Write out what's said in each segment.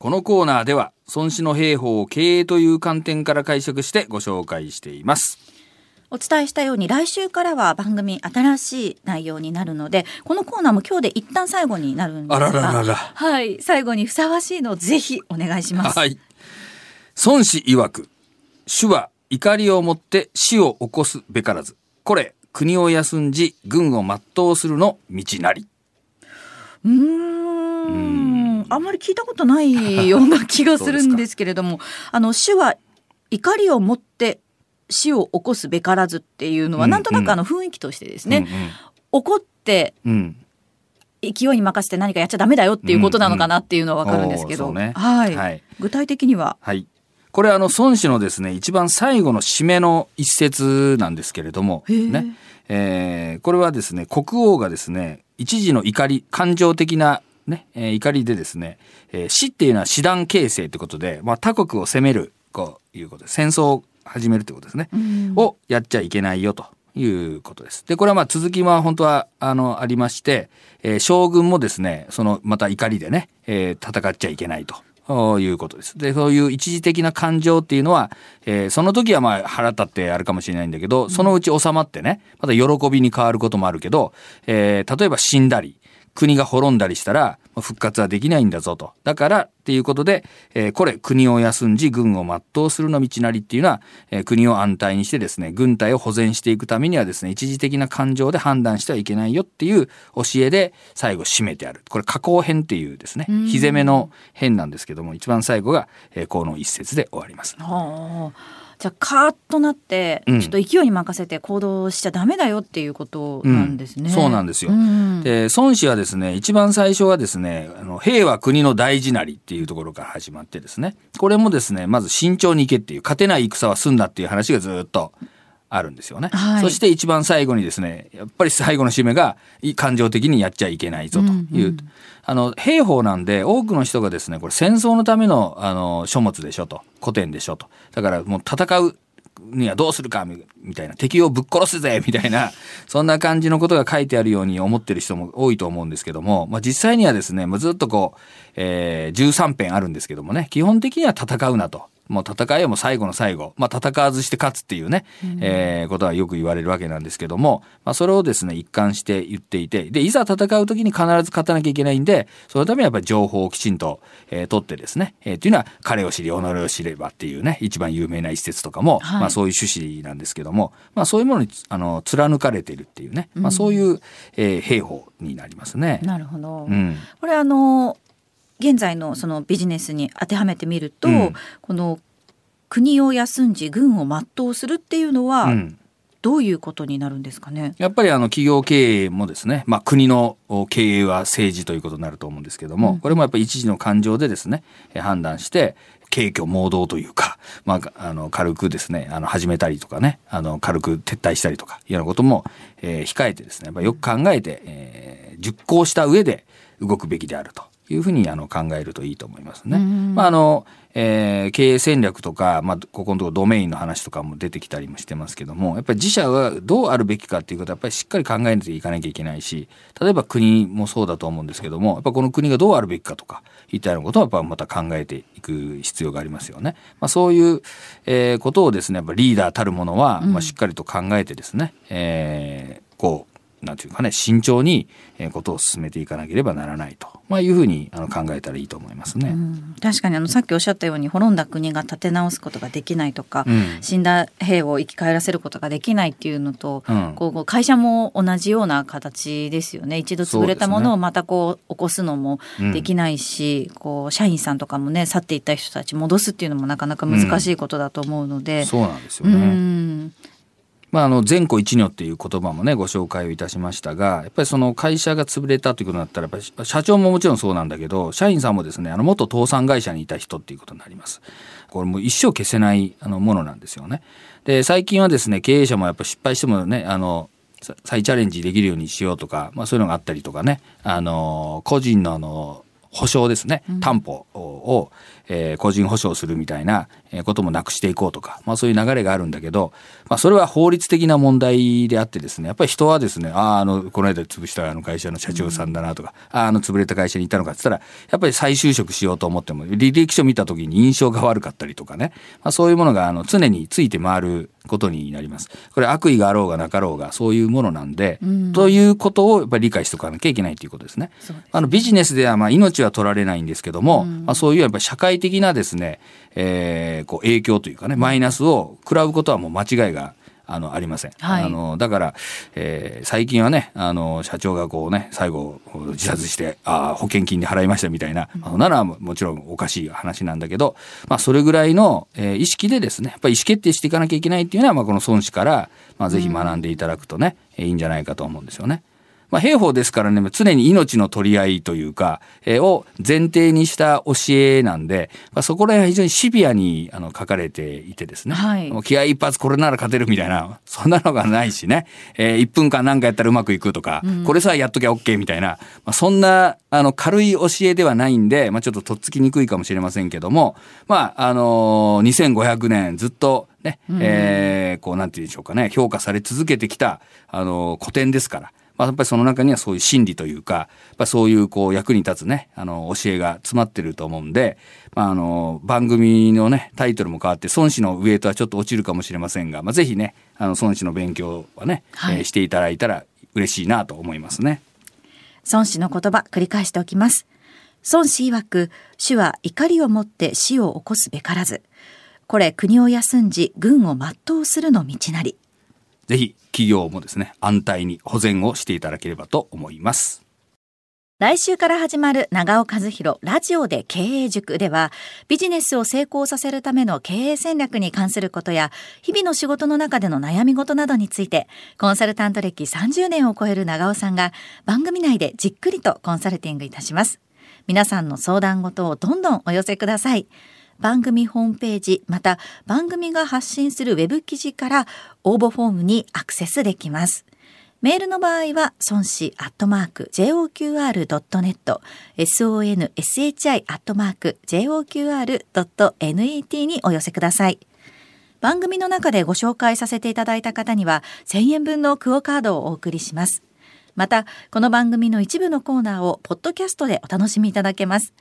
このコーナーでは孫子の兵法を経営という観点から解釈してご紹介しています。お伝えしたように来週からは番組新しい内容になるのでこのコーナーも今日で一旦最後になるんですがあらららら。はい最後にふさわしいのをぜひお願いします、はい。孫子曰く主は怒りをもって死を起こすべからず。これ国を休んじ軍を全うするの道なり。うーんあんまり聞いたことないような気がするんですけれども あの主は怒りを持って死を起こすべからずっていうのは、うんなんとなくあの雰囲気としてですね、うん怒ってうん。うん勢いに任せて何かやっちゃダメだよっていうことなのかなっていうのはわかるんですけど、おーそうね。はい、はい。具体的には？はい。これあの孫子のですね一番最後の締めの一節なんですけれどもね、えーこれはですね国王がですね一時の怒り感情的なね、えー怒りでですね、えー死っていうのは師団形成ってことで、まあ、他国を攻めるこういうことで戦争を始めるってことですね、うんをやっちゃいけないよということです。で、これはまあ続きは本当はあのありまして、えー将軍もですね、そのまた怒りでね、えー戦っちゃいけないと。いうことです。で、そういう一時的な感情っていうのは、えーその時はまあ腹立ってあるかもしれないんだけど、そのうち収まってね、また喜びに変わることもあるけど、えー例えば死んだり、国が滅んだりしたらまあ復活はできないんだぞと。だからっていうことで、えーこれ国を休んじ軍を全うするの道なりっていうのは、えー国を安泰にしてですね、軍隊を保全していくためにはですね、一時的な感情で判断してはいけないよっていう教えで最後締めてある。これ加工編っていうですね、日攻めの編なんですけども、一番最後が、えーこの一節で終わります。はあじゃあカーッとなって、うん。ちょっと勢いに任せて行動しちゃダメだよっていうことなんですね。うん。そうなんですよ。うん。で孫子はですね一番最初はですねあの兵は国の大事なりっていうところから始まってですねこれもですねまず慎重に行けっていう勝てない戦は済んだっていう話がずっとあるんですよね、はい。そして一番最後にですねやっぱり最後の締めがい感情的にやっちゃいけないぞという、うんうん。あの兵法なんで多くの人がですねこれ戦争のためのあの書物でしょと。古典でしょと。だからもう戦うにはどうするかみみたいな。敵をぶっ殺すぜみたいな。そんな感じのことが書いてあるように思ってる人も多いと思うんですけども、まあ、実際にはですね、まあ、ずっとこう、えー13編あるんですけどもね。基本的には戦うなと。もう戦いはもう最後の最後、まあ、戦わずして勝つっていうね、えーことはよく言われるわけなんですけども、まあ、それをですね一貫して言っていてでいざ戦う時に必ず勝たなきゃいけないんでそのためにはやっぱり情報をきちんと、えー取ってですね、えーっていうのは彼を知り己を知ればっていうね一番有名な一節とかも、はい。まあ、そういう趣旨なんですけども、まあ、そういうものにあの貫かれているっていうね、まあ、そういう、えー兵法になりますね。なるほど。うん。これあの現在のそのビジネスに当てはめてみると、うん。この国を休んじ軍を全うするっていうのは、うん。どういうことになるんですかね？やっぱりあの企業経営もですね、まあ、国の経営は政治ということになると思うんですけども、うん。これもやっぱり一時の感情でですねえー判断して軽挙盲導というか、まあ、あの軽くですねあの始めたりとかねあの軽く撤退したりとかいうようなことも、えー控えてですねやっぱよく考えて、えー熟考した上で動くべきであるというふうにあの考えるといいと思いますね。うんまああのえー経営戦略とか、まあ、ここのところドメインの話とかも出てきたりもしてますけどもやっぱり自社はどうあるべきかっていうことはやっぱりしっかり考えていかなきゃいけないし例えば国もそうだと思うんですけどもやっぱこの国がどうあるべきかとかいったようなことはやっぱまた考えていく必要がありますよね。まあ、そういう、えーことをですねやっぱリーダーたるものは、まあ、しっかりと考えてですね、えーこうなんていうかね慎重にえーことを進めていかなければならないと、まあ、いうふうにあの考えたらいいと思いますね。うん。確かにあのさっきおっしゃったように滅んだ国が立て直すことができないとか、うん。死んだ兵を生き返らせることができないっていうのと、うん。こう会社も同じような形ですよね。一度潰れたものをまたこう起こすのもできないし、こう社員さんとかもね去っていった人たち戻すっていうのもなかなか難しいことだと思うので。そうなんですようね。んまあ、あの前古一如っていう言葉もねご紹介をいたしましたがやっぱりその会社が潰れたということになったらやっぱり社長ももちろんそうなんだけど社員さんもですねあの元倒産会社にいた人っていうことになります。これもう一生消せないあのものなんですよね。で最近はですね経営者もやっぱ失敗してもねあのさ再チャレンジできるようにしようとか、まあ、そういうのがあったりとかねあの個人のあの保証ですね担保を、えー、個人保証するみたいなこともなくしていこうとか、まあそういう流れがあるんだけど、まあそれは法律的な問題であってですね、やっぱり人はですね、ああ、あの、この間潰したあの会社の社長さんだなとか、うん、ああ、の潰れた会社にいたのかって言ったら、やっぱり再就職しようと思っても、履歴書見た時に印象が悪かったりとかね、まあそういうものがあの常について回ることになります。これ悪意があろうがなかろうがそういうものなんで、うん、ということをやっぱり理解しておかなきゃいけないということですね。すあのビジネスではまあ命は取られないんですけども、うん、まあ、そういうやっぱり社会的なですね、えー、こう影響というかねマイナスを食らうことはもう間違いがあの、ありません。はい、あの、だから、えー、最近はね、あの、社長がこうね、最後、自殺して、ああ、保険金で払いましたみたいな、うん、ならもちろんおかしい話なんだけど、まあ、それぐらいの、えー、意識でですね、やっぱり意思決定していかなきゃいけないっていうのは、まあ、この孫子から、まあ、ぜひ学んでいただくとね、うん、いいんじゃないかと思うんですよね。まあ、兵法ですからね、常に命の取り合いというか、えー、を前提にした教えなんで、まあ、そこら辺は非常にシビアにあの書かれていてですね、はい、気合一発これなら勝てるみたいな、そんなのがないしね、えー、1分間何かやったらうまくいくとか、うん、これさえやっときゃ OK みたいな、まあ、そんなあの軽い教えではないんで、まあ、ちょっととっつきにくいかもしれませんけども、まあ、あのー、2500年ずっとね、うん、えー、こうなんて言うんでしょうかね、評価され続けてきた、あのー、古典ですから、まあ、やっぱりその中にはそういう心理というか、やっぱそういうこう役に立つね、あの、教えが詰まってると思うんで、まあ、あの、番組のね、タイトルも変わって、孫子のウエイトはちょっと落ちるかもしれませんが、まあ、ぜひね、あの、孫子の勉強はね、はい、えー、していただいたら嬉しいなと思いますね。孫子の言葉、繰り返しておきます。孫子曰く、主は怒りをもって死を起こすべからず。これ国を休んじ軍を全うするの道なり。ぜひ企業もですね、安泰に保全をしていただければと思います。来週から始まる長尾和弘ラジオで経営塾ではビジネスを成功させるための経営戦略に関することや日々の仕事の中での悩み事などについてコンサルタント歴30年を超える長尾さんが番組内でじっくりとコンサルティングいたします。皆さんの相談事をどんどんお寄せください。番組ホームページまた番組が発信するウェブ記事から応募フォームにアクセスできます。メールの場合は、孫子アットマーク JOQR.net、sonshi アットマーク JOQR.net にお寄せください。番組の中でご紹介させていただいた方には、1000円分のクオカードをお送りします。また、この番組の一部のコーナーをポッドキャストでお楽しみいただけます。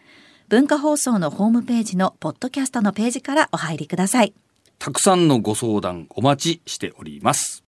文化放送のホームページのポッドキャストのページからお入りください。たくさんのご相談お待ちしております。